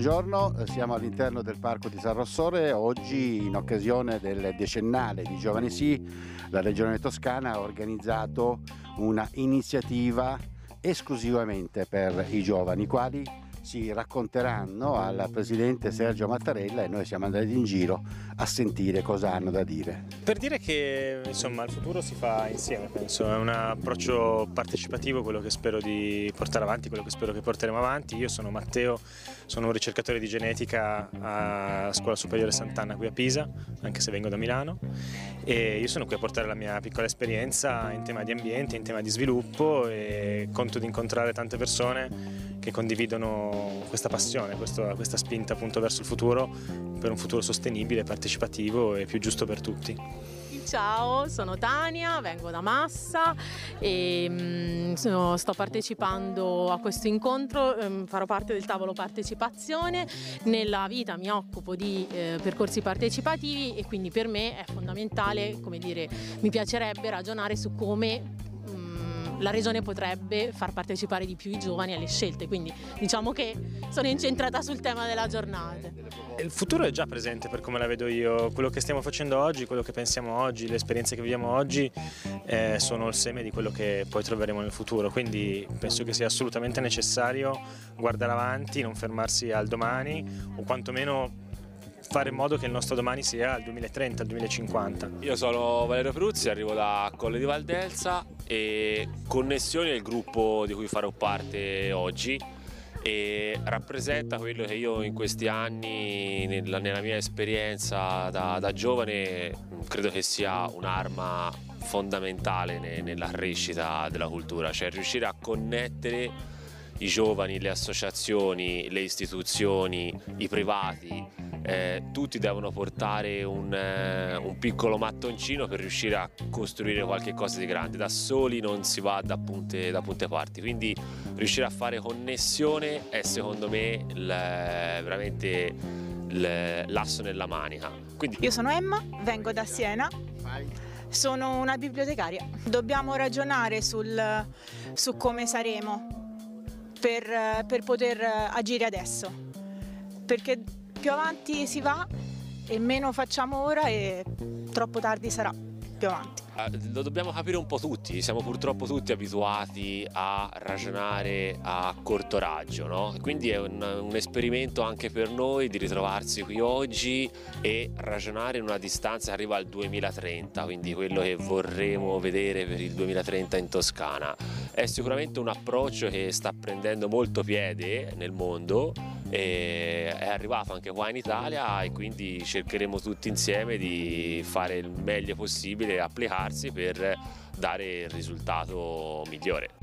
buongiorno, siamo all'interno del Parco di San Rossore, oggi in occasione del decennale di Giovani Sì, la Regione Toscana ha organizzato una iniziativa esclusivamente per i giovani, quali si racconteranno al presidente Sergio Mattarella e noi siamo andati in giro a sentire cosa hanno da dire. Per dire che insomma il futuro si fa insieme, penso, è un approccio partecipativo quello che spero di portare avanti, quello che spero che porteremo avanti. Io sono Matteo, sono un ricercatore di genetica a Scuola Superiore Sant'Anna qui a Pisa, anche se vengo da Milano e io sono qui a portare la mia piccola esperienza in tema di ambiente, in tema di sviluppo e conto di incontrare tante persone che condividono questa passione, questa, questa spinta appunto verso il futuro per un futuro sostenibile, partecipativo e più giusto per tutti. Ciao, sono Tania, vengo da Massa e mm, sto partecipando a questo incontro, ehm, farò parte del tavolo partecipazione. Nella vita mi occupo di eh, percorsi partecipativi e quindi per me è fondamentale, come dire, mi piacerebbe ragionare su come la Regione potrebbe far partecipare di più i giovani alle scelte, quindi diciamo che sono incentrata sul tema della giornata. Il futuro è già presente per come la vedo io, quello che stiamo facendo oggi, quello che pensiamo oggi, le esperienze che viviamo oggi eh, sono il seme di quello che poi troveremo nel futuro, quindi penso che sia assolutamente necessario guardare avanti, non fermarsi al domani o quantomeno fare in modo che il nostro domani sia il 2030, il 2050. Io sono Valerio Peruzzi, arrivo da Colle di Valdelsa e Connessioni è il gruppo di cui farò parte oggi e rappresenta quello che io in questi anni, nella, nella mia esperienza da, da, giovane, credo che sia un'arma fondamentale nella crescita della cultura, cioè riuscire a connettere i giovani, le associazioni, le istituzioni, i privati, eh, tutti devono portare un, eh, un, piccolo mattoncino per riuscire a costruire qualche cosa di grande, da soli non si va da punte, da punte parti, quindi riuscire a fare connessione è secondo me il, veramente l'asso nella manica. Quindi... Io sono Emma, vengo da Siena. Sono una bibliotecaria. Dobbiamo ragionare sul, su come saremo per, per poter agire adesso, perché più avanti si va e meno facciamo ora e troppo tardi sarà più avanti. Lo dobbiamo capire un po' tutti, siamo purtroppo tutti abituati a ragionare a corto raggio, no? quindi è un, un, esperimento anche per noi di ritrovarsi qui oggi e ragionare in una distanza che arriva al 2030, quindi quello che vorremmo vedere per il 2030 in Toscana. È sicuramente un approccio che sta prendendo molto piede nel mondo e è arrivato anche qua in Italia e quindi cercheremo tutti insieme di fare il meglio possibile e applicarsi per dare il risultato migliore.